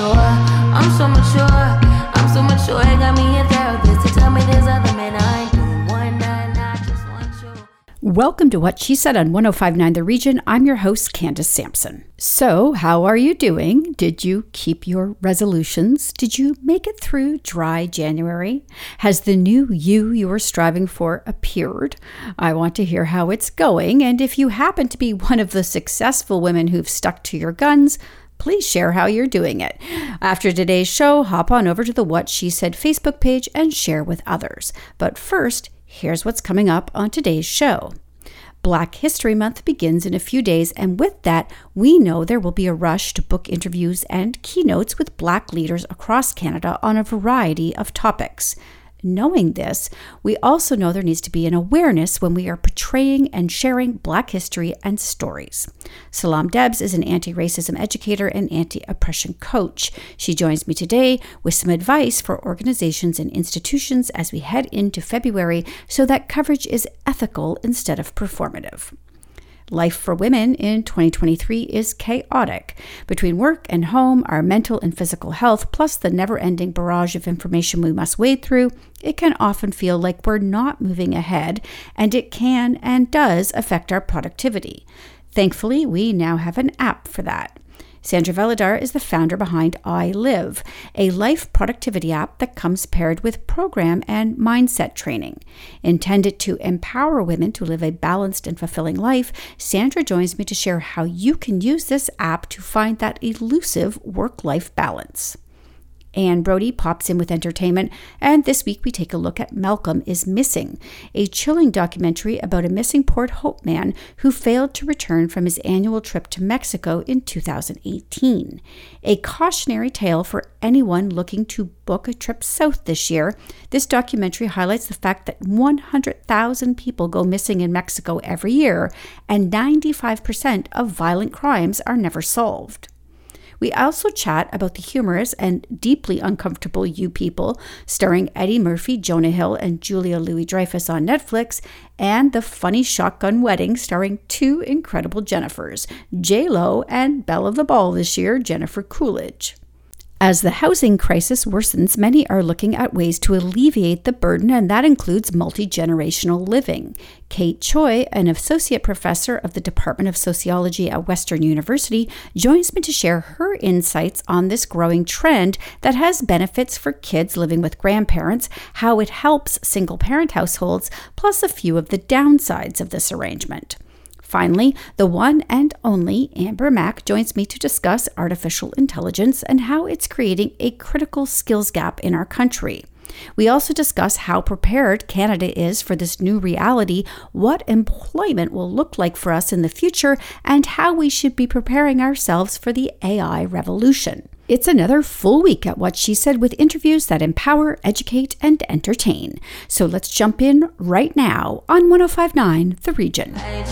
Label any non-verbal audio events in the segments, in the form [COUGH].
mature. I'm so mature. I'm so mature. Got me a therapist to tell me there's other men I. Welcome to What She Said on 1059 The Region. I'm your host, Candace Sampson. So, how are you doing? Did you keep your resolutions? Did you make it through dry January? Has the new you you were striving for appeared? I want to hear how it's going. And if you happen to be one of the successful women who've stuck to your guns, please share how you're doing it. After today's show, hop on over to the What She Said Facebook page and share with others. But first, here's what's coming up on today's show. Black History Month begins in a few days, and with that, we know there will be a rush to book interviews and keynotes with Black leaders across Canada on a variety of topics. Knowing this, we also know there needs to be an awareness when we are portraying and sharing Black history and stories. Selam Debs is an anti racism educator and anti oppression coach. She joins me today with some advice for organizations and institutions as we head into February so that coverage is ethical instead of performative. Life for women in 2023 is chaotic. Between work and home, our mental and physical health, plus the never ending barrage of information we must wade through, it can often feel like we're not moving ahead, and it can and does affect our productivity. Thankfully, we now have an app for that. Sandra Veledar is the founder behind iLive, a life productivity app that comes paired with program and mindset training. Intended to empower women to live a balanced and fulfilling life, Sandra joins me to share how you can use this app to find that elusive work life balance. Anne Brodie pops in with entertainment, and this week we take a look at Malcolm is Missing, a chilling documentary about a missing Port Hope man who failed to return from his annual trip to Mexico in 2018. A cautionary tale for anyone looking to book a trip south this year. This documentary highlights the fact that 100,000 people go missing in Mexico every year, and 95% of violent crimes are never solved. We also chat about the humorous and deeply uncomfortable You People, starring Eddie Murphy, Jonah Hill, and Julia Louis Dreyfus on Netflix, and the funny shotgun wedding starring two incredible Jennifers, J Lo and Belle of the Ball this year, Jennifer Coolidge. As the housing crisis worsens, many are looking at ways to alleviate the burden, and that includes multi generational living. Kate Choi, an associate professor of the Department of Sociology at Western University, joins me to share her insights on this growing trend that has benefits for kids living with grandparents, how it helps single parent households, plus a few of the downsides of this arrangement. Finally, the one and only Amber Mac joins me to discuss artificial intelligence and how it's creating a critical skills gap in our country. We also discuss how prepared Canada is for this new reality, what employment will look like for us in the future, and how we should be preparing ourselves for the AI revolution. It's another full week at What She Said with interviews that empower, educate, and entertain. So let's jump in right now on 1059 The Region. I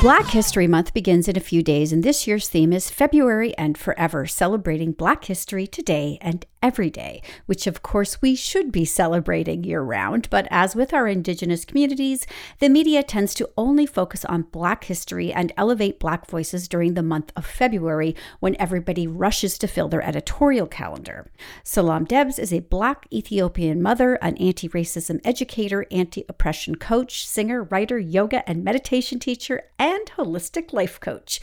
Black History Month begins in a few days, and this year's theme is February and Forever, celebrating Black history today and every day, which of course we should be celebrating year round. But as with our Indigenous communities, the media tends to only focus on Black history and elevate Black voices during the month of February when everybody rushes to fill their editorial calendar. Selam Debs is a Black Ethiopian mother, an anti racism educator, anti oppression coach, singer, writer, yoga and meditation teacher, and holistic life coach.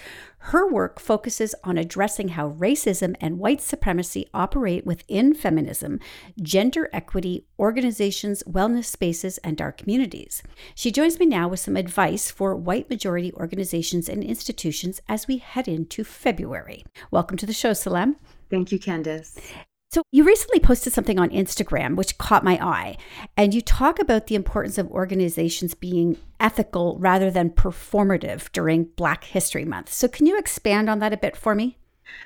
Her work focuses on addressing how racism and white supremacy operate within feminism, gender equity, organizations, wellness spaces, and our communities. She joins me now with some advice for white majority organizations and institutions as we head into February. Welcome to the show, Selam. Thank you, Candace. So, you recently posted something on Instagram which caught my eye, and you talk about the importance of organizations being ethical rather than performative during Black History Month. So, can you expand on that a bit for me?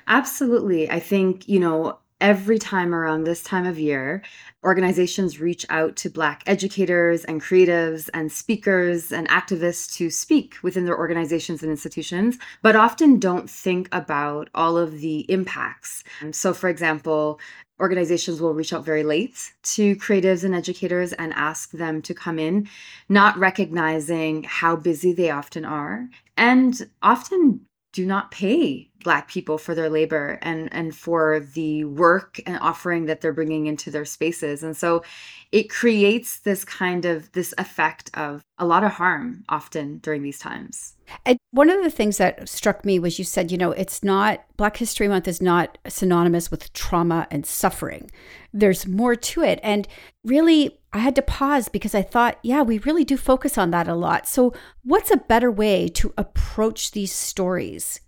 Absolutely. I think, you know, every time around this time of year, organizations reach out to Black educators and creatives and speakers and activists to speak within their organizations and institutions, but often don't think about all of the impacts. Um, So, for example, organizations will reach out very late to creatives and educators and ask them to come in, not recognizing how busy they often are, and often do not pay black people for their labor and and for the work and offering that they're bringing into their spaces and so it creates this kind of this effect of a lot of harm often during these times And one of the things that struck me was you said, you know, it's not Black History Month is not synonymous with trauma and suffering. There's more to it. And really, I had to pause because I thought, yeah, we really do focus on that a lot. So, what's a better way to approach these stories?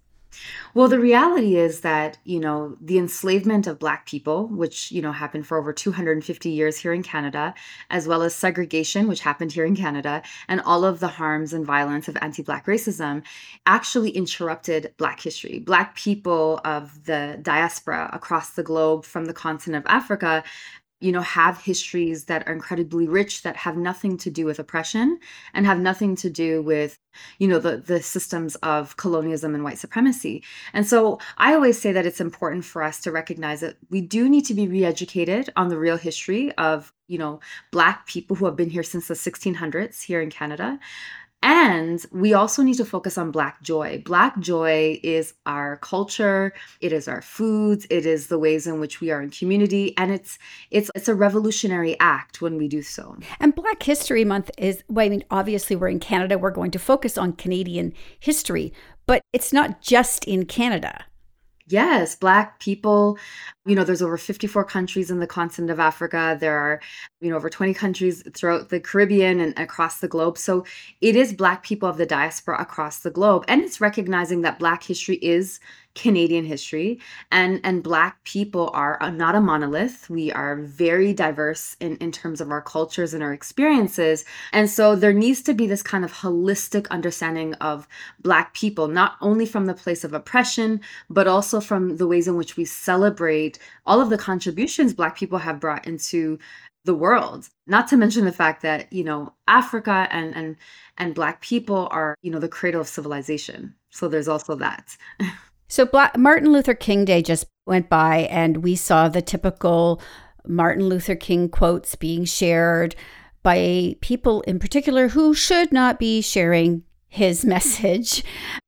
Well, the reality is that, you know, the enslavement of Black people, which, you know, happened for over 250 years here in Canada, as well as segregation, which happened here in Canada, and all of the harms and violence of anti Black racism actually interrupted Black history. Black people of the diaspora across the globe from the continent of Africa you know have histories that are incredibly rich that have nothing to do with oppression and have nothing to do with you know the the systems of colonialism and white supremacy. And so i always say that it's important for us to recognize that we do need to be re-educated on the real history of you know black people who have been here since the 1600s here in canada and we also need to focus on Black joy. Black joy is our culture, it is our foods, it is the ways in which we are in community, and it's it's it's a revolutionary act when we do so. And Black History Month is, well, I mean, obviously, we're in Canada, we're going to focus on Canadian history, but it's not just in Canada. Yes, Black people, you know, there's over 54 countries in the continent of Africa. There are, you know, over 20 countries throughout the Caribbean and across the globe. So it is Black people of the diaspora across the globe. And it's recognizing that Black history is Canadian history and and black people are uh, not a monolith. We are very diverse in in terms of our cultures and our experiences. And so there needs to be this kind of holistic understanding of black people not only from the place of oppression but also from the ways in which we celebrate all of the contributions black people have brought into the world not to mention the fact that you know africa and and and black people are you know the cradle of civilization so there's also that [LAUGHS] So Black, Martin Luther King Day just went by, and we saw the typical Martin Luther King quotes being shared by people in particular who should not be sharing his [LAUGHS] message.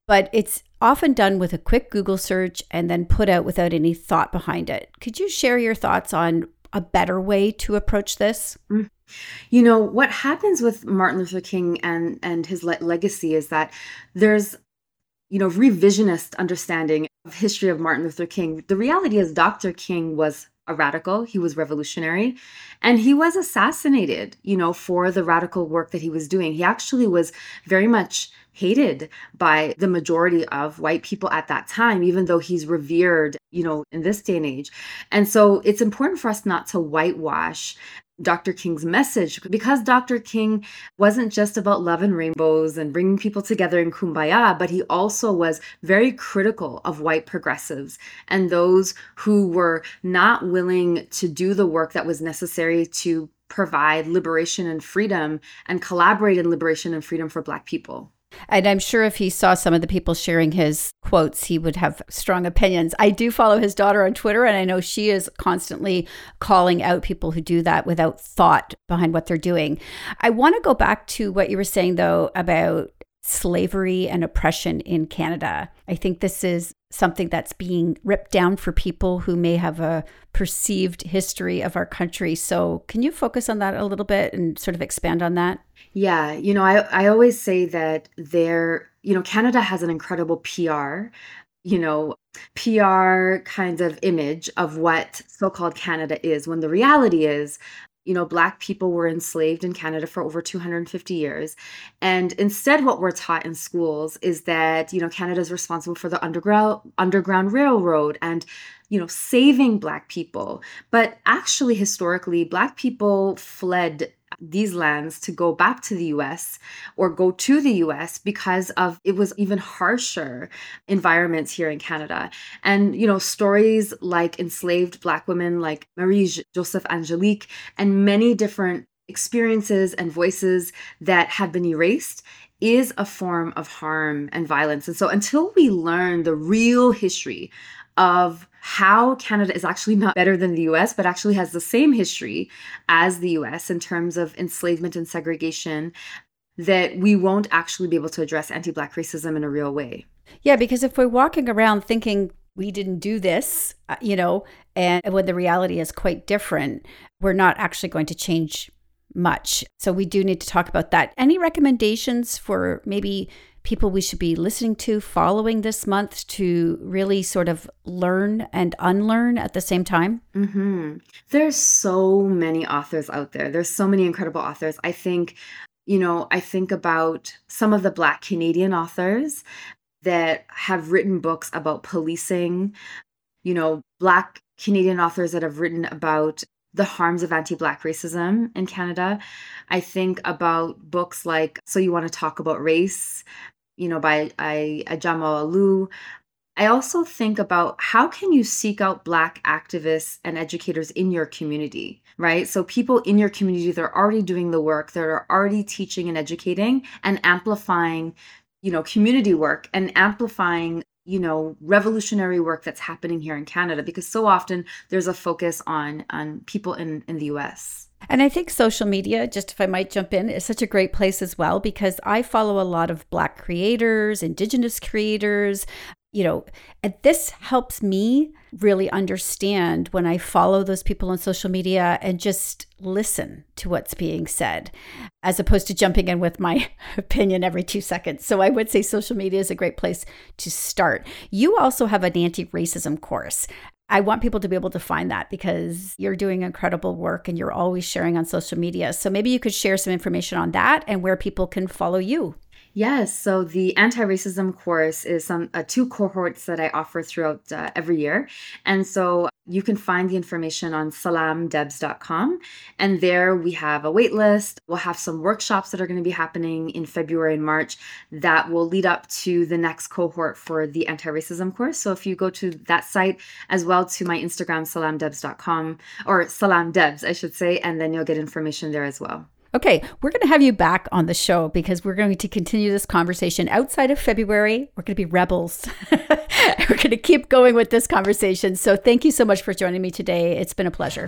But it's often done with a quick Google search and then put out without any thought behind it. Could you share your thoughts on a better way to approach this? Mm. You know what happens with Martin Luther King and and his le- legacy is that there's you know revisionist understanding of history of Martin Luther King. The reality is Dr. King was a radical, he was revolutionary, and he was assassinated, you know, for the radical work that he was doing. He actually was very much hated by the majority of white people at that time even though he's revered, you know, in this day and age. And so it's important for us not to whitewash Dr. King's message because Dr. King wasn't just about love and rainbows and bringing people together in kumbaya, but he also was very critical of white progressives and those who were not willing to do the work that was necessary to provide liberation and freedom and collaborate in liberation and freedom for Black people. And I'm sure if he saw some of the people sharing his quotes, he would have strong opinions. I do follow his daughter on Twitter, and I know she is constantly calling out people who do that without thought behind what they're doing. I want to go back to what you were saying, though, about slavery and oppression in Canada. I think this is something that's being ripped down for people who may have a perceived history of our country. So, can you focus on that a little bit and sort of expand on that? Yeah, you know, I I always say that there, you know, Canada has an incredible PR, you know, PR kind of image of what so-called Canada is when the reality is you know, Black people were enslaved in Canada for over 250 years. And instead, what we're taught in schools is that, you know, Canada is responsible for the underground, underground railroad and, you know, saving Black people. But actually, historically, Black people fled these lands to go back to the US or go to the US because of it was even harsher environments here in Canada. And, you know, stories like enslaved Black women like Marie Joseph Angelique and many different experiences and voices that have been erased is a form of harm and violence. And so until we learn the real history of how Canada is actually not better than the US, but actually has the same history as the US in terms of enslavement and segregation, that we won't actually be able to address anti Black racism in a real way. Yeah, because if we're walking around thinking we didn't do this, uh, you know, and when the reality is quite different, we're not actually going to change much. So we do need to talk about that. Any recommendations for maybe people we should be listening to following this month to really sort of learn and unlearn at the same time? hmm There's so many authors out there. There's so many incredible authors. I think, you know, I think about some of the Black Canadian authors that have written books about policing, you know, Black Canadian authors that have written about the harms of anti Black racism in Canada. I think about books like So You Want to Talk About Race, you know, by I, Ajamo Alu. I also think about how can you seek out black activists and educators in your community, right? So people in your community that are already doing the work, that are already teaching and educating and amplifying, you know, community work and amplifying you know revolutionary work that's happening here in Canada because so often there's a focus on on people in in the US. And I think social media, just if I might jump in, is such a great place as well because I follow a lot of Black creators, Indigenous creators, you know, and this helps me really understand when I follow those people on social media and just listen to what's being said, as opposed to jumping in with my [LAUGHS] opinion every two seconds. So I would say social media is a great place to start. You also have an anti racism course. I want people to be able to find that because you're doing incredible work and you're always sharing on social media. So maybe you could share some information on that and where people can follow you. Yes, so the anti-racism course is some uh, two cohorts that I offer throughout uh, every year, and so you can find the information on selamdebs.com, and there we have a wait list. We'll have some workshops that are going to be happening in February and March that will lead up to the next cohort for the anti-racism course. So if you go to that site as well to my Instagram selamdebs.com or selamdebs, I should say, and then you'll get information there as well. Okay, we're going to have you back on the show because we're going to continue this conversation outside of February. We're going to be rebels. [LAUGHS] we're going to keep going with this conversation. So thank you so much for joining me today. It's been a pleasure.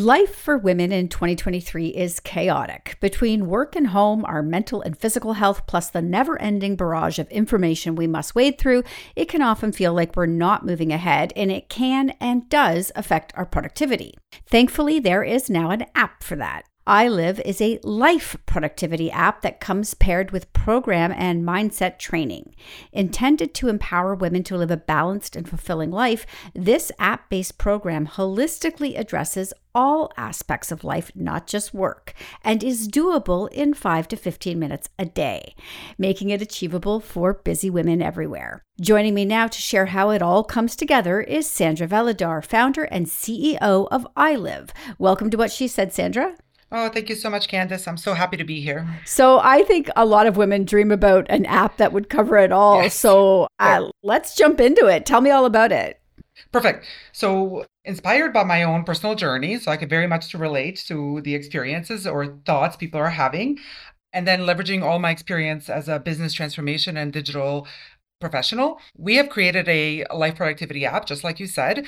Life for women in 2023 is chaotic. Between work and home, our mental and physical health, plus the never ending barrage of information we must wade through, it can often feel like we're not moving ahead, and it can and does affect our productivity. Thankfully, there is now an app for that. iLive is a life productivity app that comes paired with program and mindset training. Intended to empower women to live a balanced and fulfilling life, this app based program holistically addresses all aspects of life, not just work, and is doable in 5 to 15 minutes a day, making it achievable for busy women everywhere. Joining me now to share how it all comes together is Sandra Veledar, founder and CEO of iLive. Welcome to What She Said, Sandra. Oh, thank you so much, Candace. I'm so happy to be here. So I think a lot of women dream about an app that would cover it all. Yes. So uh, let's jump into it. Tell me all about it. Perfect. So, inspired by my own personal journey, so I could very much to relate to the experiences or thoughts people are having, and then leveraging all my experience as a business transformation and digital professional, we have created a life productivity app, just like you said,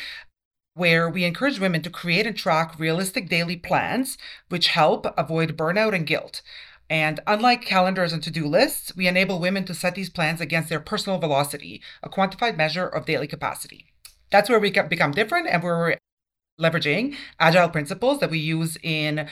where we encourage women to create and track realistic daily plans which help avoid burnout and guilt. And unlike calendars and to do lists, we enable women to set these plans against their personal velocity, a quantified measure of daily capacity. That's where we become different and we're leveraging agile principles that we use in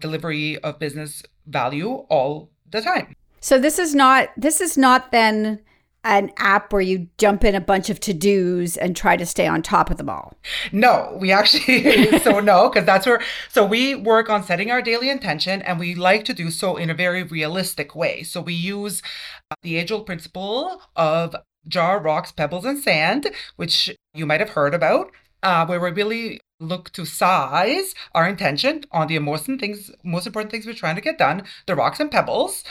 delivery of business value all the time. So this is not this is not then an app where you jump in a bunch of to-dos and try to stay on top of them all. No, we actually, [LAUGHS] so no, because that's where, so we work on setting our daily intention and we like to do so in a very realistic way. So we use uh, the age old principle of jar, rocks, pebbles, and sand, which you might have heard about, uh, where we really look to size our intention on the most things, most important things we're trying to get done, the rocks and pebbles.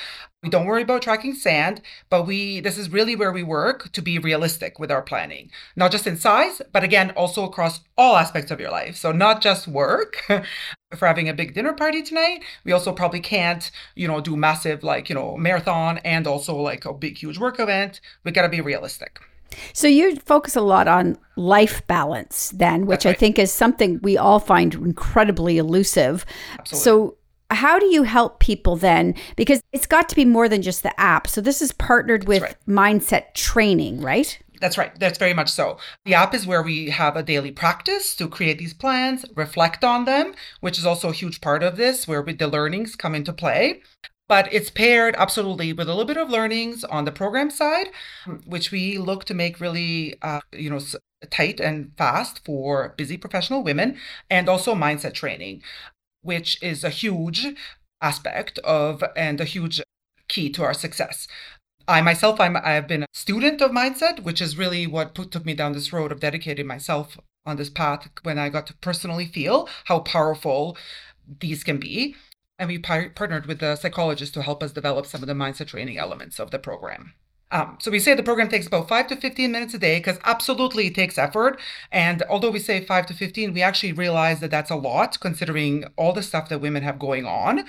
We don't worry about tracking sand, but we this is really where we work to be realistic with our planning, not just in size, but again also across all aspects of your life. So not just work. [LAUGHS] if we're having a big dinner party tonight, we also probably can't, you know, do massive like, you know, marathon and also like a big huge work event. We got to be realistic. So you focus a lot on life balance then, which That's I think is something we all find incredibly elusive. Absolutely. So how do you help people then? Because it's got to be more than just the app. So this is partnered with right. mindset training, right? That's right. That's very much so. The app is where we have a daily practice to create these plans, reflect on them, which is also a huge part of this, where the learnings come into play. But it's paired absolutely with a little bit of learnings on the program side, which we look to make really, uh, you know, tight and fast for busy professional women, and also mindset training, which is a huge aspect of and a huge key to our success. I myself, I'm, I've been a student of mindset, which is really what put, took me down this road of dedicating myself on this path when I got to personally feel how powerful these can be. And we par- partnered with a psychologist to help us develop some of the mindset training elements of the program. Um, so we say the program takes about five to 15 minutes a day because absolutely it takes effort. And although we say five to 15, we actually realize that that's a lot considering all the stuff that women have going on.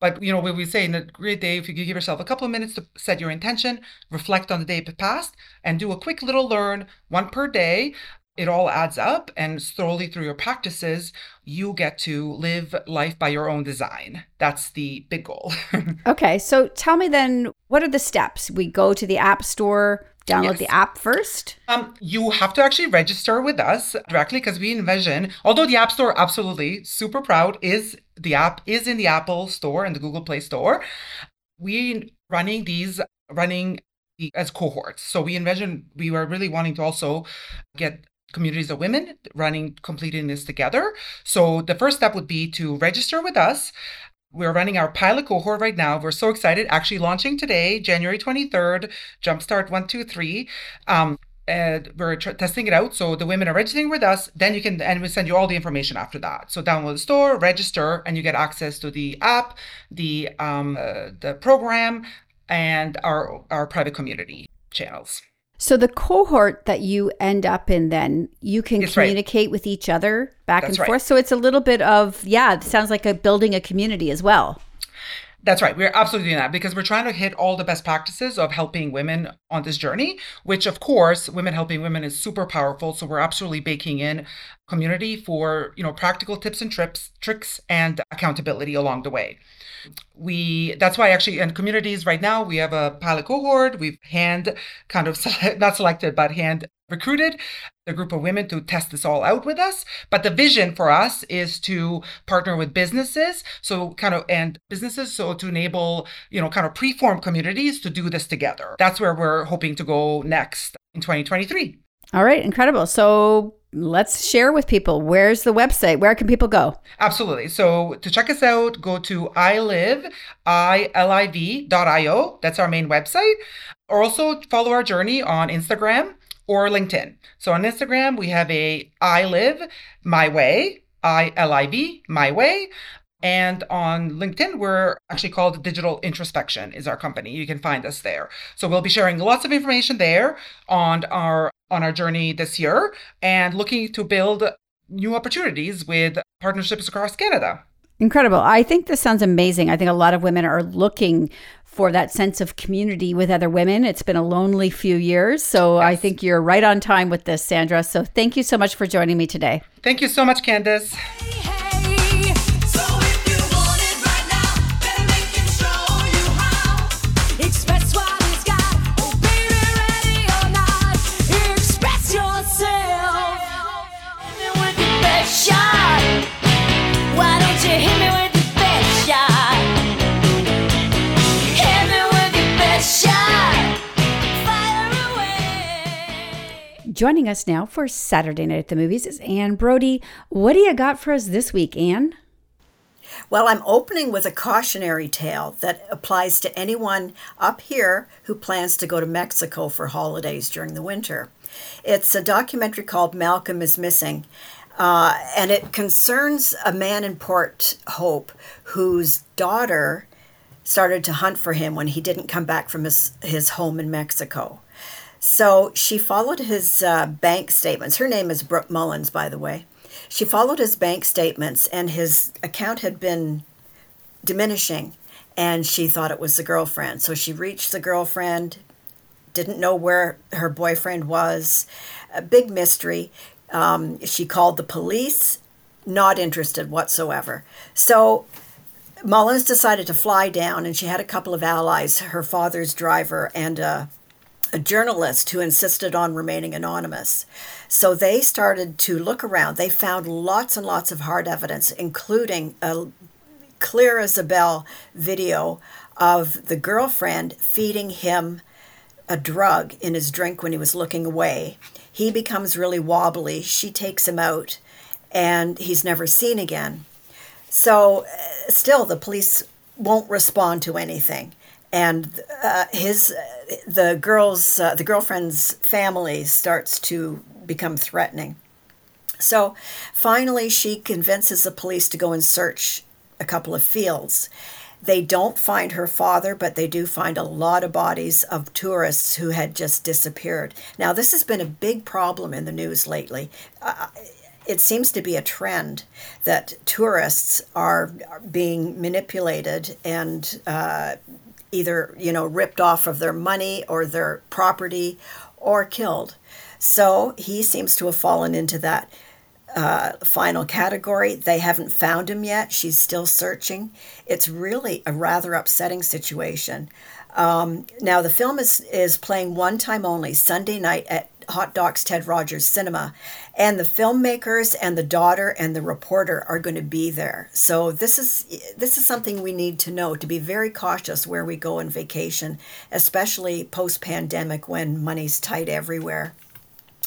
But you know, we say in a great day, if you give yourself a couple of minutes to set your intention, reflect on the day past, and do a quick little learn, one per day, it all adds up. And slowly through your practices, you get to live life by your own design. That's the big goal. [LAUGHS] Okay. So tell me then, what are the steps? We go to the app store, download Yes. the app first. Um, you have to actually register with us directly because we envision, although the App Store absolutely super proud is the app is in the Apple Store and the Google Play Store. We running these running as cohorts. So we envision we were really wanting to also get communities of women running completing this together. So the first step would be to register with us. We're running our pilot cohort right now. We're so excited. Actually launching today, January 23rd, Jumpstart 123. Um, and we're tr- testing it out. So the women are registering with us. Then you can, and we send you all the information after that. So download the store, register, and you get access to the app, the um, uh, the program, and our our private community channels. So the cohort that you end up in, then you can That's right. communicate with each other back That's and right. forth. So it's a little bit of yeah, it sounds like a building a community as well. That's right. We're absolutely doing that because we're trying to hit all the best practices of helping women on this journey, which of course, women helping women is super powerful. So we're absolutely baking in community for, you know, practical tips and trips, tricks and accountability along the way. We that's why actually in communities right now we have a pilot cohort. We've hand kind of [LAUGHS] not selected, but hand recruited a group of women to test this all out with us. But the vision for us is to partner with businesses, so kind of and businesses, so to enable you know kind of preformed communities to do this together. That's where we're hoping to go next in 2023. All right, incredible. So let's share with people. Where's the website? Where can people go? Absolutely. So to check us out, go to iLive, I-L-I-V dot I-O. That's our main website. Or also follow our journey on Instagram or LinkedIn. So on Instagram, we have a I Live My Way, I-L-I-V, My Way. And on LinkedIn, we're actually called Digital Introspection is our company. You can find us there. So we'll be sharing lots of information there on our on our journey this year and looking to build new opportunities with partnerships across Canada. Incredible. I think this sounds amazing. I think a lot of women are looking for that sense of community with other women. It's been a lonely few years. So I think you're right on time with this, Sandra. So thank you so much for joining me today. Thank you so much, Candace. Joining us now for Saturday Night at the Movies is Anne Brodie. What do you got for us this week, Anne? Well, I'm opening with a cautionary tale that applies to anyone up here who plans to go to Mexico for holidays during the winter. It's a documentary called Malcolm is Missing, uh, and it concerns a man in Port Hope whose daughter started to hunt for him when he didn't come back from his, his home in Mexico. So she followed his uh, bank statements. Her name is Brooke Mullins, by the way. She followed his bank statements, and his account had been diminishing, and she thought it was the girlfriend. So she reached the girlfriend, didn't know where her boyfriend was, a big mystery. Um, she called the police, not interested whatsoever. So Mullins decided to fly down, and she had a couple of allies her father's driver and a, a journalist who insisted on remaining anonymous. So they started to look around. They found lots and lots of hard evidence, including a clear as a bell video of the girlfriend feeding him a drug in his drink when he was looking away. He becomes really wobbly. She takes him out, and he's never seen again. So, uh, still, the police won't respond to anything, and uh, his the girl's uh, the girlfriend's family starts to become threatening. So, finally, she convinces the police to go and search a couple of fields. They don't find her father, but they do find a lot of bodies of tourists who had just disappeared. Now, this has been a big problem in the news lately. Uh, it seems to be a trend that tourists are being manipulated and uh, either you know ripped off of their money or their property or killed. So he seems to have fallen into that uh, final category. They haven't found him yet. She's still searching. It's really a rather upsetting situation. Um, now, the film is, is playing one time only, Sunday night at Hot Docs Ted Rogers Cinema. And the filmmakers and the daughter and the reporter are going to be there. So this is this is something we need to know to be very cautious where we go on vacation, especially post pandemic when money's tight everywhere.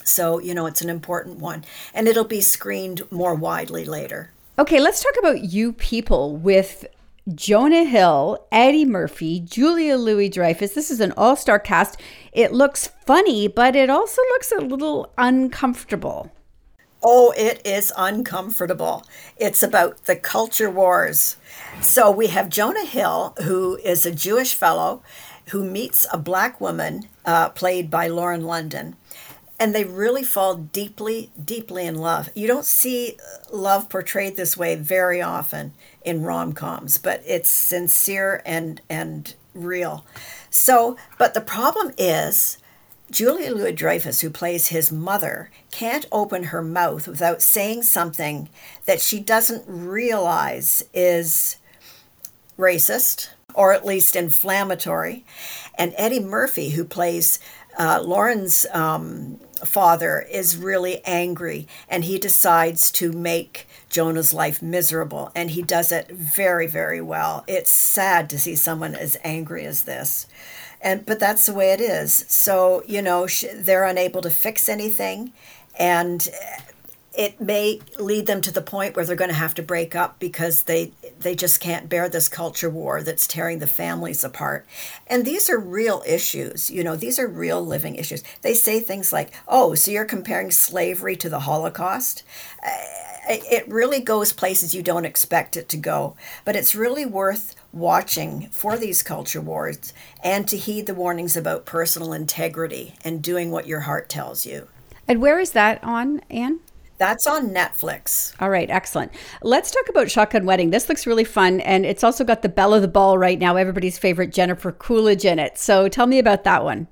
So, you know, it's an important one. And it'll be screened more widely later. Okay, let's talk about you people with Jonah Hill, Eddie Murphy, Julia Louis Dreyfus. This is an all star cast. It looks funny, but it also looks a little uncomfortable. Oh, it is uncomfortable. It's about the culture wars. So we have Jonah Hill, who is a Jewish fellow who meets a black woman uh, played by Lauren London. And they really fall deeply, deeply in love. You don't see love portrayed this way very often in rom coms, but it's sincere and, and real. So, but the problem is Julia Louis Dreyfus, who plays his mother, can't open her mouth without saying something that she doesn't realize is racist or at least inflammatory. And Eddie Murphy, who plays uh, Lauren's um, father, is really angry and he decides to make Jonah's life miserable. And he does it very, very well. It's sad to see someone as angry as this. And, but that's the way it is. So, you know, they're unable to fix anything. And it may lead them to the point where they're going to have to break up because they they just can't bear this culture war that's tearing the families apart. And these are real issues you know these are real living issues. They say things like oh so you're comparing slavery to the holocaust? Uh, it really goes places you don't expect it to go. But it's really worth watching for these culture wars and to heed the warnings about personal integrity and doing what your heart tells you. And where is that on, Anne? That's on netflix All right, excellent. Let's talk about Shotgun Wedding. This looks really fun, and it's also got the belle of the ball right now, everybody's favorite Jennifer Coolidge in it. So tell me about that one.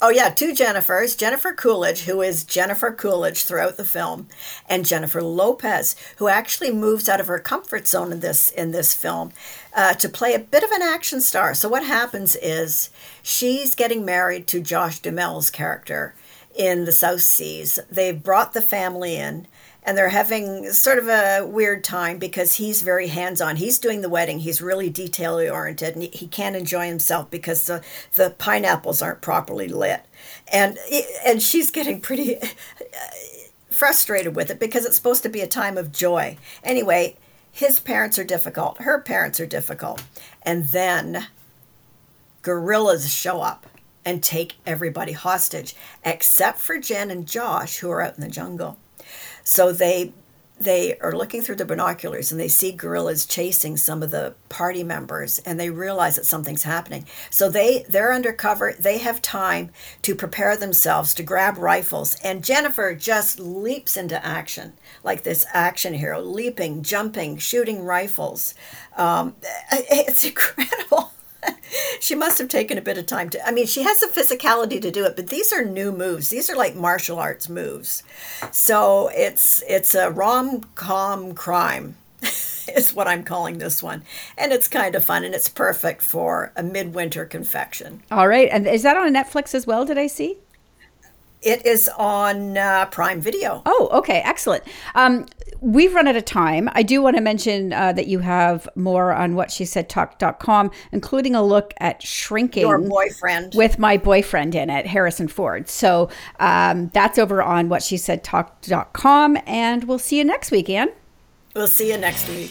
Oh yeah, two Jennifers, Jennifer Coolidge, who is Jennifer Coolidge throughout the film, and Jennifer Lopez, who actually moves out of her comfort zone in this in this film uh, to play a bit of an action star. So what happens is she's getting married to Josh Duhamel's character in the South Seas. They've brought the family in, and they're having sort of a weird time because he's very hands-on. He's doing the wedding. He's really detail oriented, and he, he can't enjoy himself because the the pineapples aren't properly lit, and and she's getting pretty [LAUGHS] frustrated with it because it's supposed to be a time of joy. Anyway, his parents are difficult. Her parents are difficult, and then guerrillas show up and take everybody hostage except for Jen and Josh who are out in the jungle. So they they are looking through the binoculars and they see guerrillas chasing some of the party members and they realize that something's happening. So they they're undercover. They have time to prepare themselves to grab rifles and Jennifer just leaps into action like this action hero, leaping, jumping, shooting rifles. Um, [LAUGHS] it's incredible. [LAUGHS] she must have taken a bit of time to i mean she has the physicality to do it but these are new moves these are like martial arts moves so it's it's a rom-com crime [LAUGHS] is what i'm calling this one and it's kind of fun and it's perfect for a midwinter confection All right. And is that on Netflix as well? Did I see? It is on uh, prime video Oh, okay. Excellent. Um, we've run out of time. I do want to mention uh, that you have more on what she said talk.com, including a look at shrinking your boyfriend with my boyfriend in it, Harrison Ford. So um, that's over on what she said talk.com. And we'll see you next week, Anne. we'll see you next week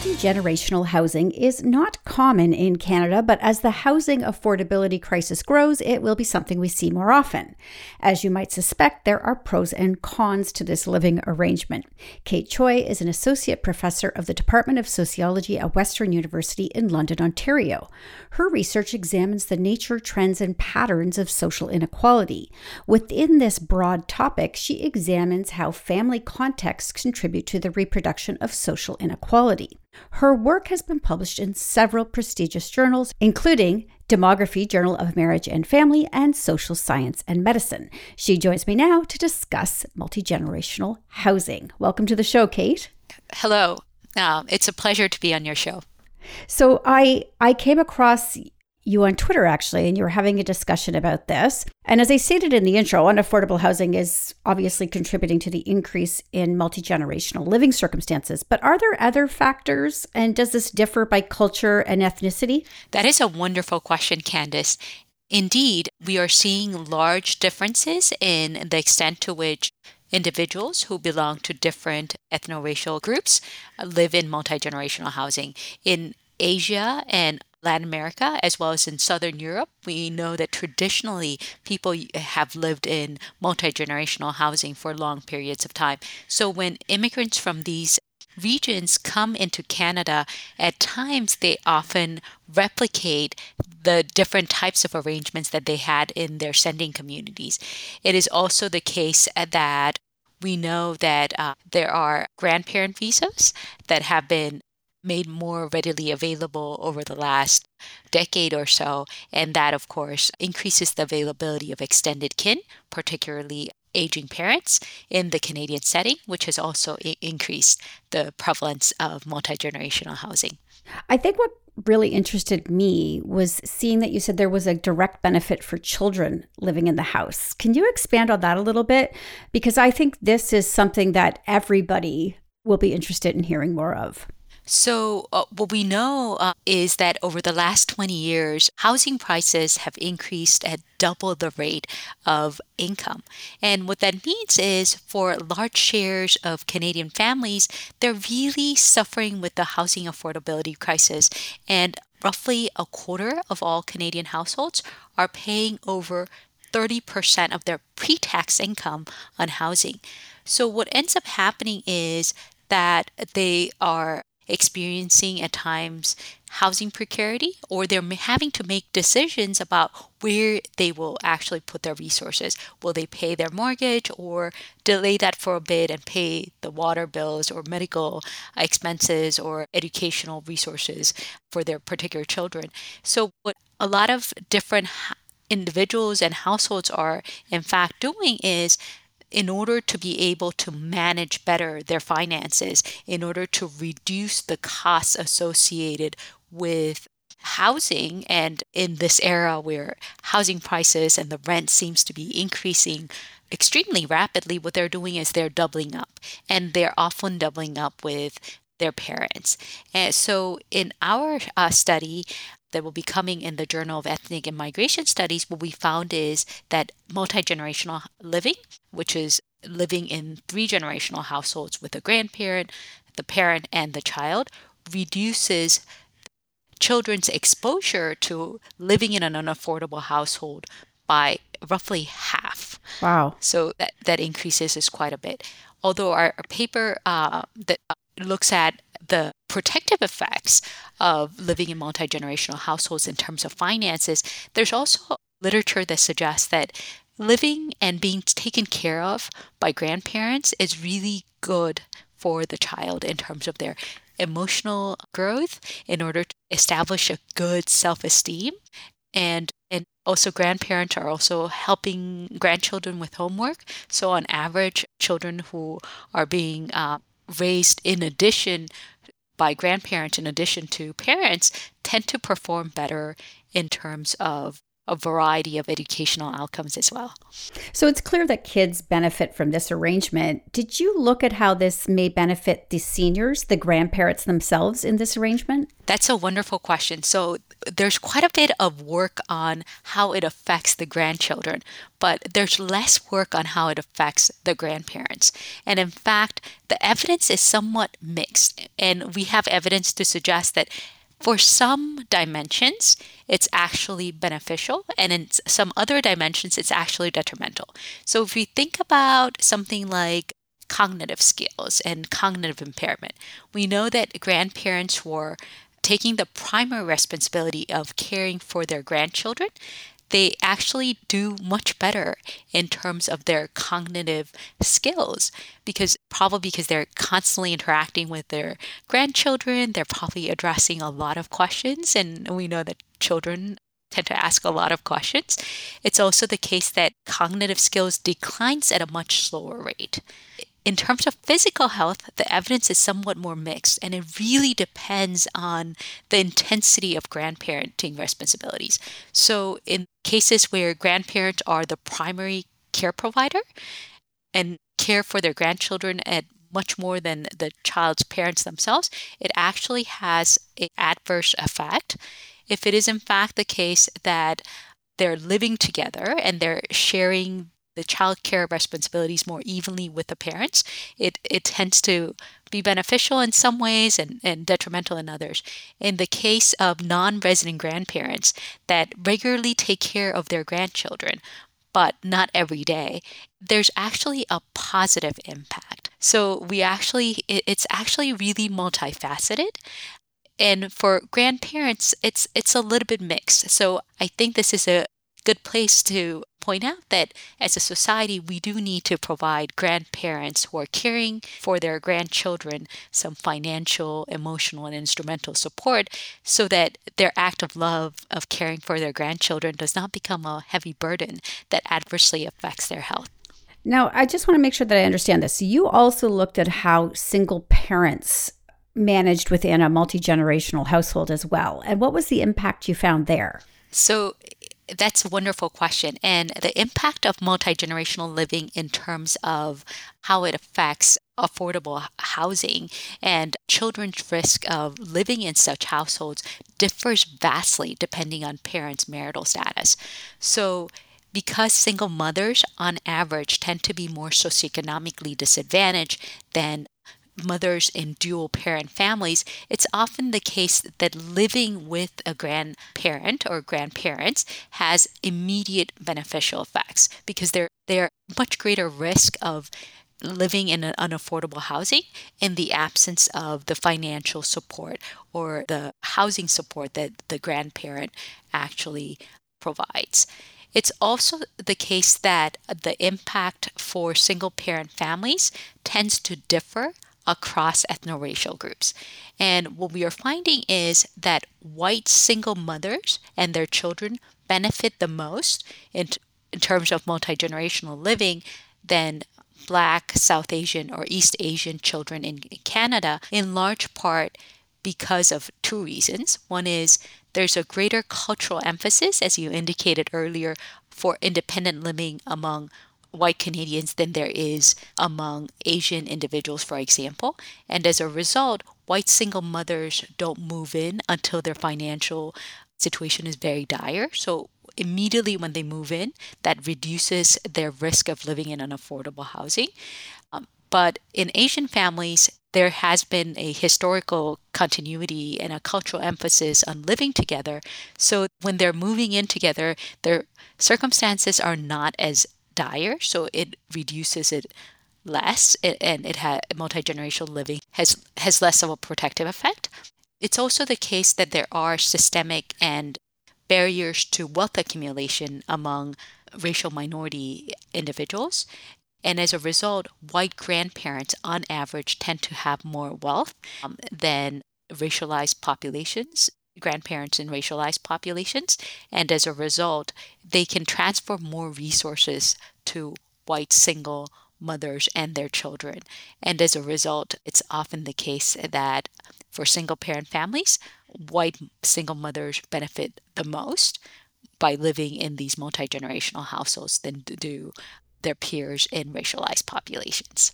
Multi generational housing is not common in Canada, but as the housing affordability crisis grows, it will be something we see more often. As you might suspect, there are pros and cons to this living arrangement. Kate Choi is an associate professor of the Department of Sociology at Western University in London, Ontario. Her research examines the nature, trends, and patterns of social inequality. Within this broad topic, she examines how family contexts contribute to the reproduction of social inequality. Her work has been published in several prestigious journals, including Demography, Journal of Marriage and Family, and Social Science and Medicine. She joins me now to discuss multi generational housing. Welcome to the show, Kate. Hello. Um, it's a pleasure to be on your show. So I I came across you on Twitter actually, and you were having a discussion about this. And as I stated in the intro, unaffordable housing is obviously contributing to the increase in multi generational living circumstances. But are there other factors, and does this differ by culture and ethnicity? That is a wonderful question, Candace. Indeed, we are seeing large differences in the extent to which individuals who belong to different ethno-racial groups uh, live in multi-generational housing. In Asia and Latin America, as well as in Southern Europe, we know that traditionally people have lived in multi generational housing for long periods of time. So when immigrants from these regions come into Canada, at times they often replicate the different types of arrangements that they had in their sending communities. It is also the case that we know that uh, there are grandparent visas that have been made more readily available over the last decade or so. And that, of course, increases the availability of extended kin, particularly aging parents in the Canadian setting, which has also I- increased the prevalence of multi generational housing. I think what really interested me was seeing that you said there was a direct benefit for children living in the house. Can you expand on that a little bit? Because I think this is something that everybody will be interested in hearing more of. So, uh, what we know uh, is that over the last 20 years, housing prices have increased at double the rate of income. And what that means is for large shares of Canadian families, they're really suffering with the housing affordability crisis. And roughly a quarter of all Canadian households are paying over 30% of their pre tax income on housing. So, what ends up happening is that they are experiencing at times housing precarity or they're having to make decisions about where they will actually put their resources. Will they pay their mortgage or delay that for a bit and pay the water bills or medical expenses or educational resources for their particular children? So, what a lot of different individuals and households are in fact doing is in order to be able to manage better their finances, in order to reduce the costs associated with housing. And in this era where housing prices and the rent seems to be increasing extremely rapidly what they're doing is they're doubling up and they're often doubling up with their parents. And so in our uh, study that will be coming in the Journal of Ethnic and Migration Studies, what we found is that multi generational living, which is living in three generational households with a grandparent, the parent, and the child, reduces children's exposure to living in an unaffordable household by roughly half. Wow. So that, that increases is quite a bit. Although our, our paper uh, that looks at the protective effects of living in multi generational households in terms of finances, there's also literature that suggests that living and being taken care of by grandparents is really good for the child in terms of their emotional growth in order to establish a good self-esteem. And and also grandparents are also helping grandchildren with homework. So on average children who are being uh, raised in addition by grandparents in addition to parents tend to perform better in terms of a variety of educational outcomes as well. So it's clear that kids benefit from this arrangement. Did you look at how this may benefit the seniors, the grandparents themselves in this arrangement? That's a wonderful question. So there's quite a bit of work on how it affects the grandchildren, but there's less work on how it affects the grandparents. And in fact, the evidence is somewhat mixed. And we have evidence to suggest that for some dimensions, it's actually beneficial, and in some other dimensions, it's actually detrimental. So, if we think about something like cognitive skills and cognitive impairment, we know that grandparents were taking the primary responsibility of caring for their grandchildren they actually do much better in terms of their cognitive skills because probably because they're constantly interacting with their grandchildren they're probably addressing a lot of questions and we know that children tend to ask a lot of questions. It's also the case that cognitive skills declines at a much slower rate in terms of physical health, the evidence is somewhat more mixed, and it really depends on the intensity of grandparenting responsibilities. So, in cases where grandparents are the primary care provider and care for their grandchildren at much more than the child's parents themselves, it actually has an adverse effect. If it is in fact the case that they're living together and they're sharing the child care responsibilities more evenly with the parents, it, it tends to be beneficial in some ways and, and detrimental in others. In the case of non resident grandparents that regularly take care of their grandchildren, but not every day, there's actually a positive impact. So we actually, it- it's actually really multifaceted. And for grandparents, it's it's a little bit mixed. So I think this is a good place to point out that as a society, we do need to provide grandparents who are caring for their grandchildren some financial, emotional, and instrumental support so that their act of love of caring for their grandchildren does not become a heavy burden that adversely affects their health. Now, I just want to make sure that I understand this. You also looked at how single parents managed within a multi generational household as well. And what was the impact you found there? So that's a wonderful question. And the impact of multi generational living in terms of how it affects affordable housing and children's risk of living in such households differs vastly depending on parents' marital status. So, because single mothers on average tend to be more socioeconomically disadvantaged than mothers in dual parent families, it's often the case that living with a grandparent or grandparents has immediate beneficial effects because they're they're much greater risk of living in an unaffordable housing in the absence of the financial support or the housing support that the grandparent actually provides. It's also the case that the impact for single parent families tends to differ across ethno-racial groups. And what we are finding is that white single mothers and their children benefit the most in, in terms of multi-generational living than Black, South Asian, or East Asian children in Canada, in large part because of two reasons. One is there's a greater cultural emphasis, as you indicated earlier, for independent living among white Canadians than there is among Asian individuals, for example. And as a result, white single mothers don't move in until their financial situation is very dire. So immediately when they move in, that reduces their risk of living in unaffordable housing. Um, but in Asian families, there has been a historical continuity and a cultural emphasis on living together. So when they're moving in together, their circumstances are not as dire, so it reduces it less, and it has multi generational living has has less of a protective effect. It's also the case that there are systemic and barriers to wealth accumulation among racial minority individuals. And as a result, white grandparents on average tend to have more wealth um, than racialized populations, grandparents in racialized populations. And as a result, they can transfer more resources to white single mothers and their children. And as a result, it's often the case that for single parent families, white single mothers benefit the most by living in these multi generational households than do their peers in racialized populations.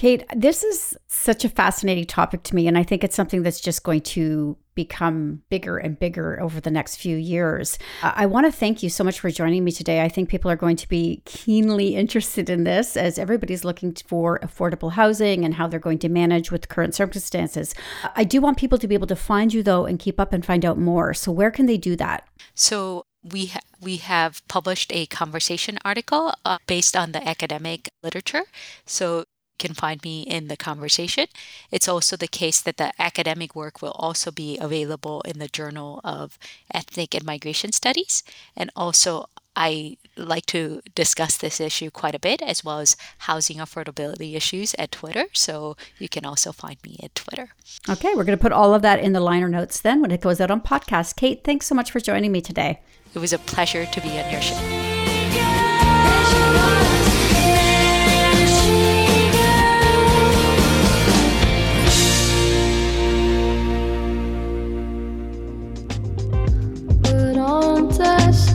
Kate, this is such a fascinating topic to me, and I think it's something that's just going to become bigger and bigger over the next few years. I want to thank you so much for joining me today. I think people are going to be keenly interested in this as everybody's looking for affordable housing and how they're going to manage with current circumstances. I do want people to be able to find you though and keep up and find out more. So, where can they do that? So, we ha- we have published a conversation article uh, based on the academic literature. So can find me in the conversation. It's also the case that the academic work will also be available in the Journal of Ethnic and Migration Studies. And also, I like to discuss this issue quite a bit, as well as housing affordability issues at Twitter. So you can also find me at Twitter. Okay, we're going to put all of that in the liner notes then when it goes out on podcast. Kate, thanks so much for joining me today. It was a pleasure to be on your show.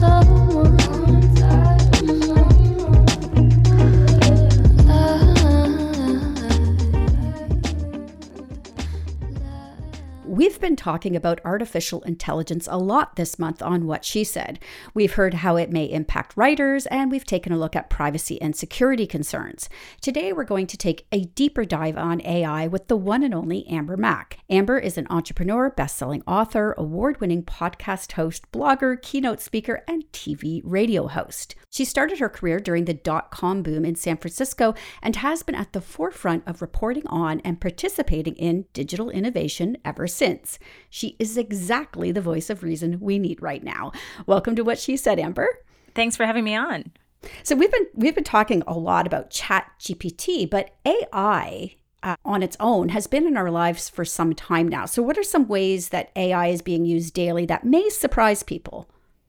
To We've been talking about artificial intelligence a lot this month on What She Said. We've heard how it may impact writers, and we've taken a look at privacy and security concerns. Today, we're going to take a deeper dive on AI with the one and only Amber Mac. Amber is an entrepreneur, best-selling author, award-winning podcast host, blogger, keynote speaker, and TV radio host. She started her career during the dot-com boom in San Francisco and has been at the forefront of reporting on and participating in digital innovation ever since. She is exactly the voice of reason we need right now. Welcome to what she said, Amber. Thanks for having me on. So we've been we've been talking a lot about Chat GPT, but AI uh, on its own has been in our lives for some time now. So what are some ways that AI is being used daily that may surprise people?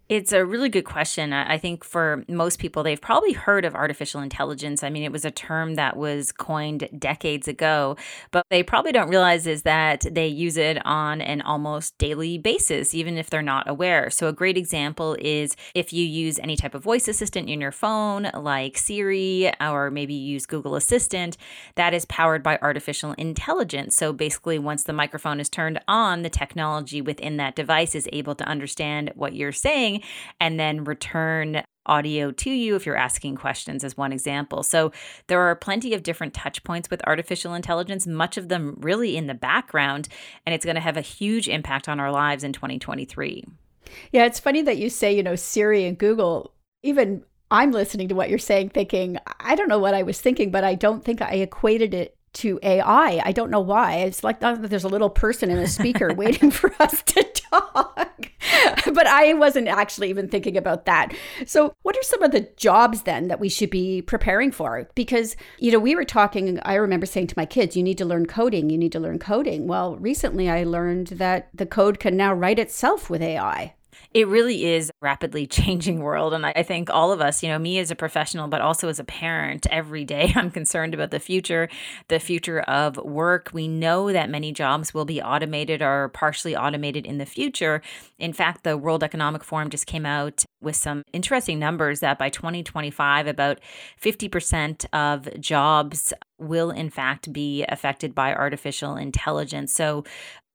It's a really good question. I think for most people, they've probably heard of artificial intelligence. I mean, it was a term that was coined decades ago, but they probably don't realize is that they use it on an almost daily basis, even if they're not aware. So, a great example is if you use any type of voice assistant in your phone, like Siri, or maybe use Google Assistant, that is powered by artificial intelligence. So, basically, once the microphone is turned on, the technology within that device is able to understand what you're saying and then return audio to you if you're asking questions as one example. So there are plenty of different touch points with artificial intelligence, much of them really in the background, and it's going to have a huge impact on our lives in 2023. Yeah, it's funny that you say, you know, Siri and Google even I'm listening to what you're saying, thinking, I don't know what I was thinking, but I don't think I equated it to AI. I don't know why. It's like there's a little person in a speaker [LAUGHS] waiting for us to talk. [LAUGHS] but I wasn't actually even thinking about that. So, what are some of the jobs then that we should be preparing for? Because, you know, we were talking, I remember saying to my kids, you need to learn coding, you need to learn coding. Well, recently I learned that the code can now write itself with AI. It really is a rapidly [LAUGHS] changing world. And I think all of us, you know, me as a professional, but also as a parent, [LAUGHS] every day I'm concerned about the future, the future of work. We know that many jobs will be automated or partially automated in the future. In fact, the World Economic Forum just came out with some interesting numbers that by 2025, about 50% of jobs will in fact be affected by artificial intelligence. So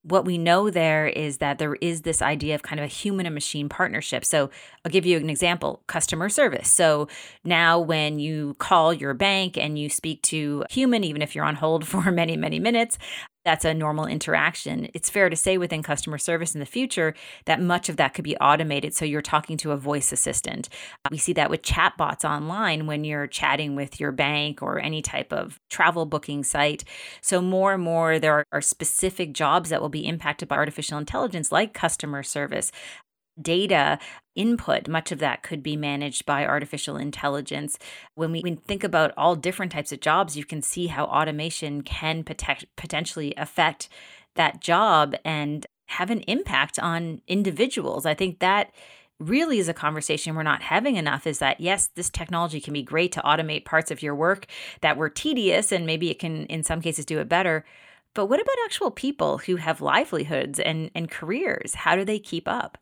what we know there is that there is this idea of kind of a human and machine partnership. So I'll give you an example customer service. So now when you call your bank and you speak to human, even if you're on hold [LAUGHS] for many, many minutes, that's a normal interaction. It's fair to say within customer service in the future that much of that could be automated. So you're talking to a voice assistant. We see that with chatbots online when you're chatting with your bank or any type of travel booking site. So more and more, there are specific jobs that will be impacted by artificial intelligence, like customer service data input much of that could be managed by artificial intelligence. When we, when think about all different types of jobs you can see how automation can pot- potentially affect that job and have an impact on individuals. I think that really is a conversation we're not having enough is that yes this technology can be great to automate parts of your work that were tedious and maybe it can in some cases do it better. But what about actual people who have livelihoods and, and careers? How do they keep up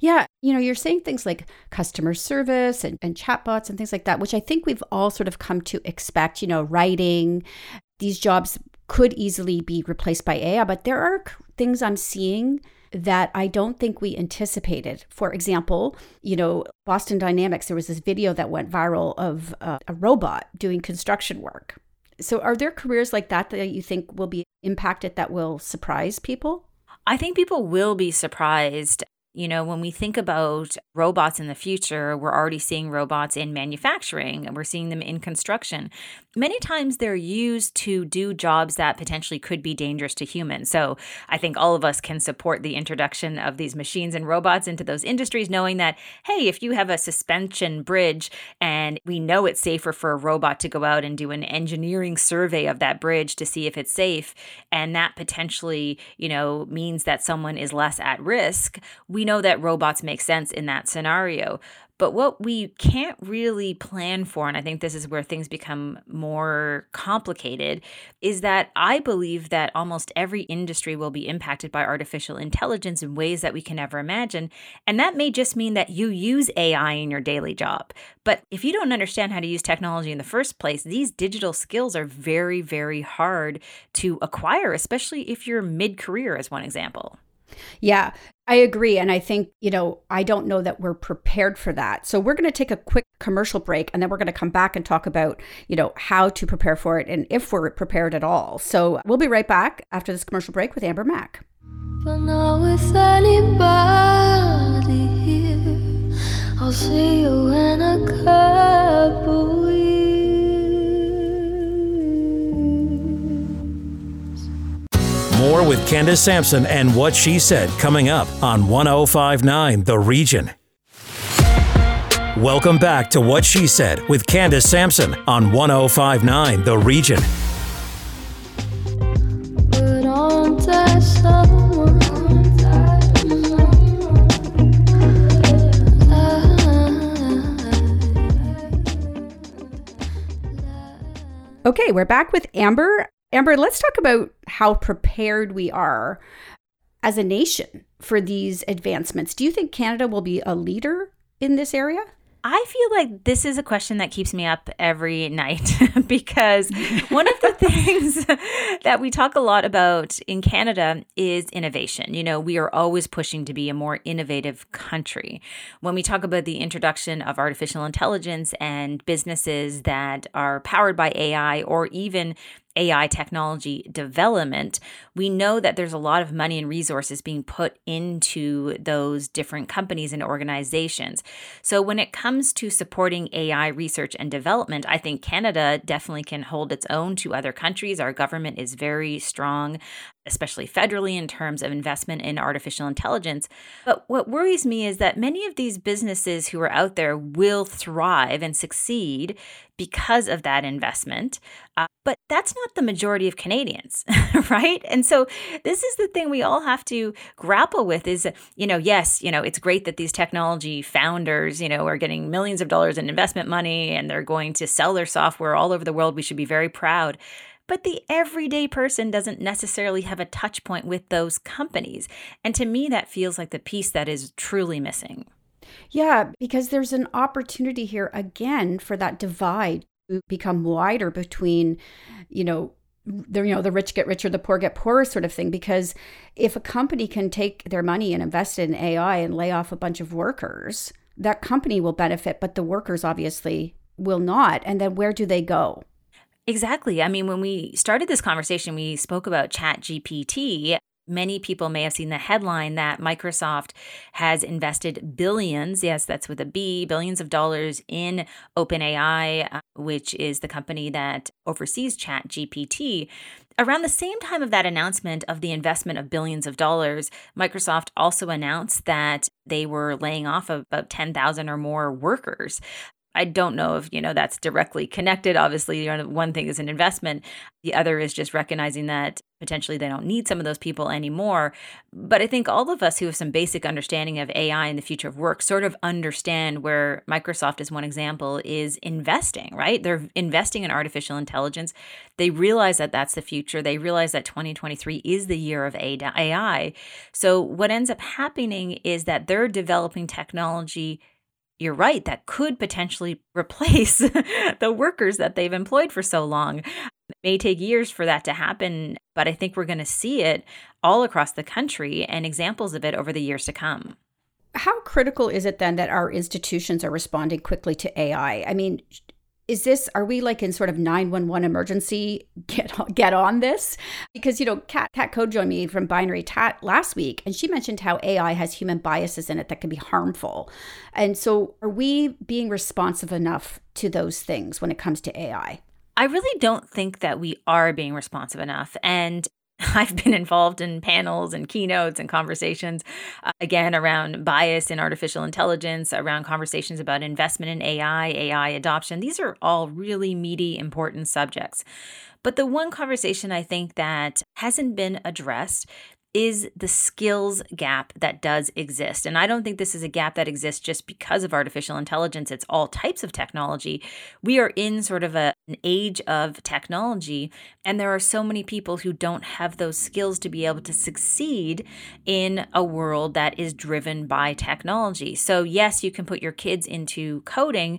yeah, you know, you're saying things like customer service and, and chatbots and things like that, which I think we've all sort of come to expect, you know, writing. These jobs could easily be replaced by AI, but there are things I'm seeing that I don't think we anticipated. For example, you know, Boston Dynamics, there was this video that went viral of uh, a robot doing construction work. So, are there careers like that that you think will be impacted that will surprise people? I think people will be surprised you know, when we think about robots in the future, we're already seeing robots in manufacturing and we're seeing them in construction. Many times they're used to do jobs that potentially could be dangerous to humans. So I think all of us can support the introduction of these machines and robots into those industries, knowing that, hey, if you have a suspension bridge and we know it's safer for a robot to go out and do an engineering survey of that bridge to see if it's safe, and that potentially, you know, means that someone is less at risk, we we know that robots make sense in that scenario. But what we can't really plan for, and I think this is where things become more complicated, is that I believe that almost every industry will be impacted by artificial intelligence in ways that we can never imagine. And that may just mean that you use AI in your daily job. But if you don't understand how to use technology in the first place, these digital skills are very, very hard to acquire, especially if you're mid career, as one example. Yeah, I agree. And I think, you know, I don't know that we're prepared for that. So we're going to take a quick commercial break and then we're going to come back and talk about, you know, how to prepare for it and if we're prepared at all. So we'll be right back after this commercial break with Amber Mac. But not with anybody here. I'll see you in a couple More with Candace Sampson and what she said coming up on 1059 The Region. Welcome back to What She Said with Candace Sampson on 1059 The Region. But aren't I someone? Okay, we're back with Amber. Amber, let's talk about how prepared we are as a nation for these advancements. Do you think Canada will be a leader in this area? I feel like this is a question that keeps me up every night [LAUGHS] because one of the [LAUGHS] things that we talk a lot about in Canada is innovation. You know, we are always pushing to be a more innovative country. When we talk about the introduction of artificial intelligence and businesses that are powered by AI or even AI technology development, we know that there's a lot of money and resources being put into those different companies and organizations. So, when it comes to supporting AI research and development, I think Canada definitely can hold its own to other countries. Our government is very strong, especially federally, in terms of investment in artificial intelligence. But what worries me is that many of these businesses who are out there will thrive and succeed because of that investment. Uh, but that's not the majority of Canadians, [LAUGHS] right? And so this is the thing we all have to grapple with is, you know, yes, you know, it's great that these technology founders, you know, are getting millions of dollars in investment money and they're going to sell their software all over the world. We should be very proud. But the everyday person doesn't necessarily have a touch point with those companies. And to me, that feels like the piece that is truly missing. Yeah, because there's an opportunity here again for that divide to become wider between, you know, the you know the rich get richer, the poor get poorer sort of thing. Because if a company can take their money and invest in AI and lay off a bunch of workers, that company will benefit, but the workers obviously will not. And then where do they go? Exactly. I mean, when we started this conversation, we spoke about ChatGPT. Many people may have seen the headline that Microsoft has invested billions, yes, that's with a B, billions of dollars in OpenAI, uh, which is the company that oversees ChatGPT. Around the same time of that announcement of the investment of billions of dollars, Microsoft also announced that they were laying off about 10,000 or more workers. I don't know if, you know, that's directly connected. Obviously, you know, one thing is an investment. The other is just recognizing that potentially they don't need some of those people anymore. But I think all of us who have some basic understanding of AI and the future of work sort of understand where Microsoft, as one example, is investing, right? They're investing in artificial intelligence. They realize that that's the future. They realize that 2023 is the year of AI. So what ends up happening is that they're developing technology you're right, that could potentially [LAUGHS] replace the workers that they've employed for so long. It may take years for that to happen, but I think we're going to see it all across the country and examples of it over the years to come. How critical is it then that our institutions are responding quickly to AI? I mean, is this are we like in sort of 911 emergency get get on this? Because you know Cat Cat Coode joined me from Binary Tattoo last week and she mentioned how ai has human biases in it that can be harmful. And so are we being responsive enough to those things when it comes to ai I really don't think that we are being responsive enough. And [LAUGHS] I've been involved in panels and keynotes and conversations, uh, again, around bias in artificial intelligence, around conversations about investment in AI, AI adoption. These are all really meaty, important subjects. But the one conversation I think that hasn't been addressed is the skills gap that does exist. And I don't think this is a gap that exists just because of artificial intelligence. It's all types of technology. We are in sort of a, an age of technology, and there are so many people who don't have those skills to be able to succeed in a world that is driven by technology. So, yes, you can put your kids into coding,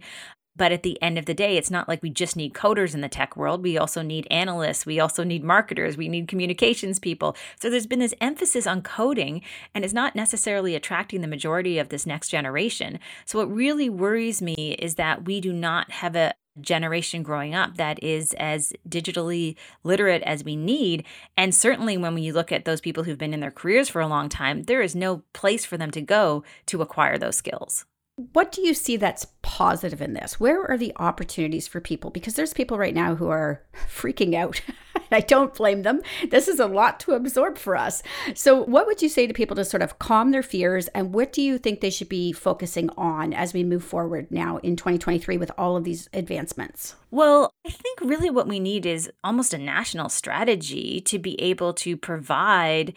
but at the end of the day, it's not like we just need coders in the tech world. We also need analysts. We also need marketers. We need communications people. So there's been this emphasis on coding, and it's not necessarily attracting the majority of this next generation. So what really worries me is that we do not have a generation growing up that is as digitally literate as we need. And certainly when you look at those people who've been in their careers for a long time, there is no place for them to go to acquire those skills. What do you see that's positive in this? Where are the opportunities for people? Because there's people right now who are [LAUGHS] freaking out. [LAUGHS] I don't blame them. This is a lot to absorb for us. So, what would you say to people to sort of calm their fears? And what do you think they should be focusing on as we move forward now in 2023 with all of these advancements? Well, I think really what we need is almost a national strategy to be able to provide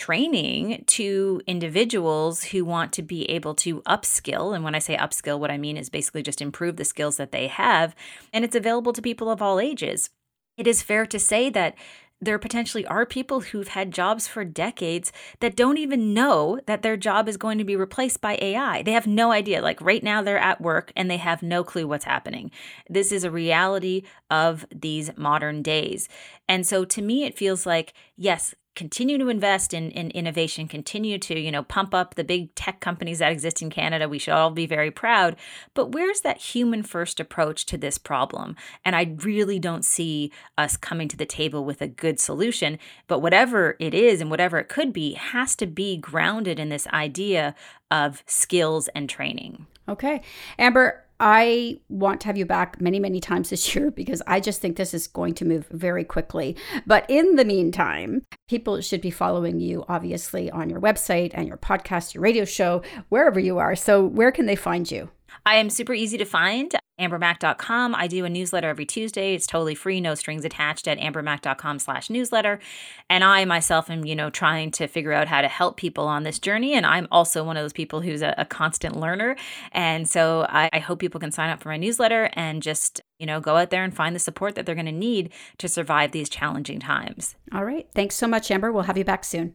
training to individuals who want to be able to upskill. And when I say upskill, what I mean is basically just improve the skills that they have. And it's available to people of all ages. It is fair to say that there potentially are people who've had jobs for decades that don't even know that their job is going to be replaced by AI. They have no idea. Like right now, they're at work and they have no clue what's happening. This is a reality of these modern days. And so to me, it feels like, yes, continue to invest in, in innovation, continue to, you know, pump up the big tech companies that exist in Canada. We should all be very proud. But where's that human first approach to this problem? And I really don't see us coming to the table with a good solution. But whatever it is and whatever it could be has to be grounded in this idea of skills and training. Okay. Amber, I want to have you back many, many times this year [LAUGHS] because I just think this is going to move very quickly. But in the meantime, people should be following you, obviously, on your website and your podcast, your radio show, wherever you are. So, where can they find you? I am super easy to find. ambermac.com. I do a newsletter every Tuesday. It's totally free, no strings attached at ambermac.com slash newsletter. And I myself am, you know, trying to figure out how to help people on this journey. And I'm also one of those people who's a, a constant learner. And so I, I hope people can sign up for my newsletter and just, you know, go out there and find the support that they're going to need to survive these challenging times. All right. Thanks so much, Amber. We'll have you back soon.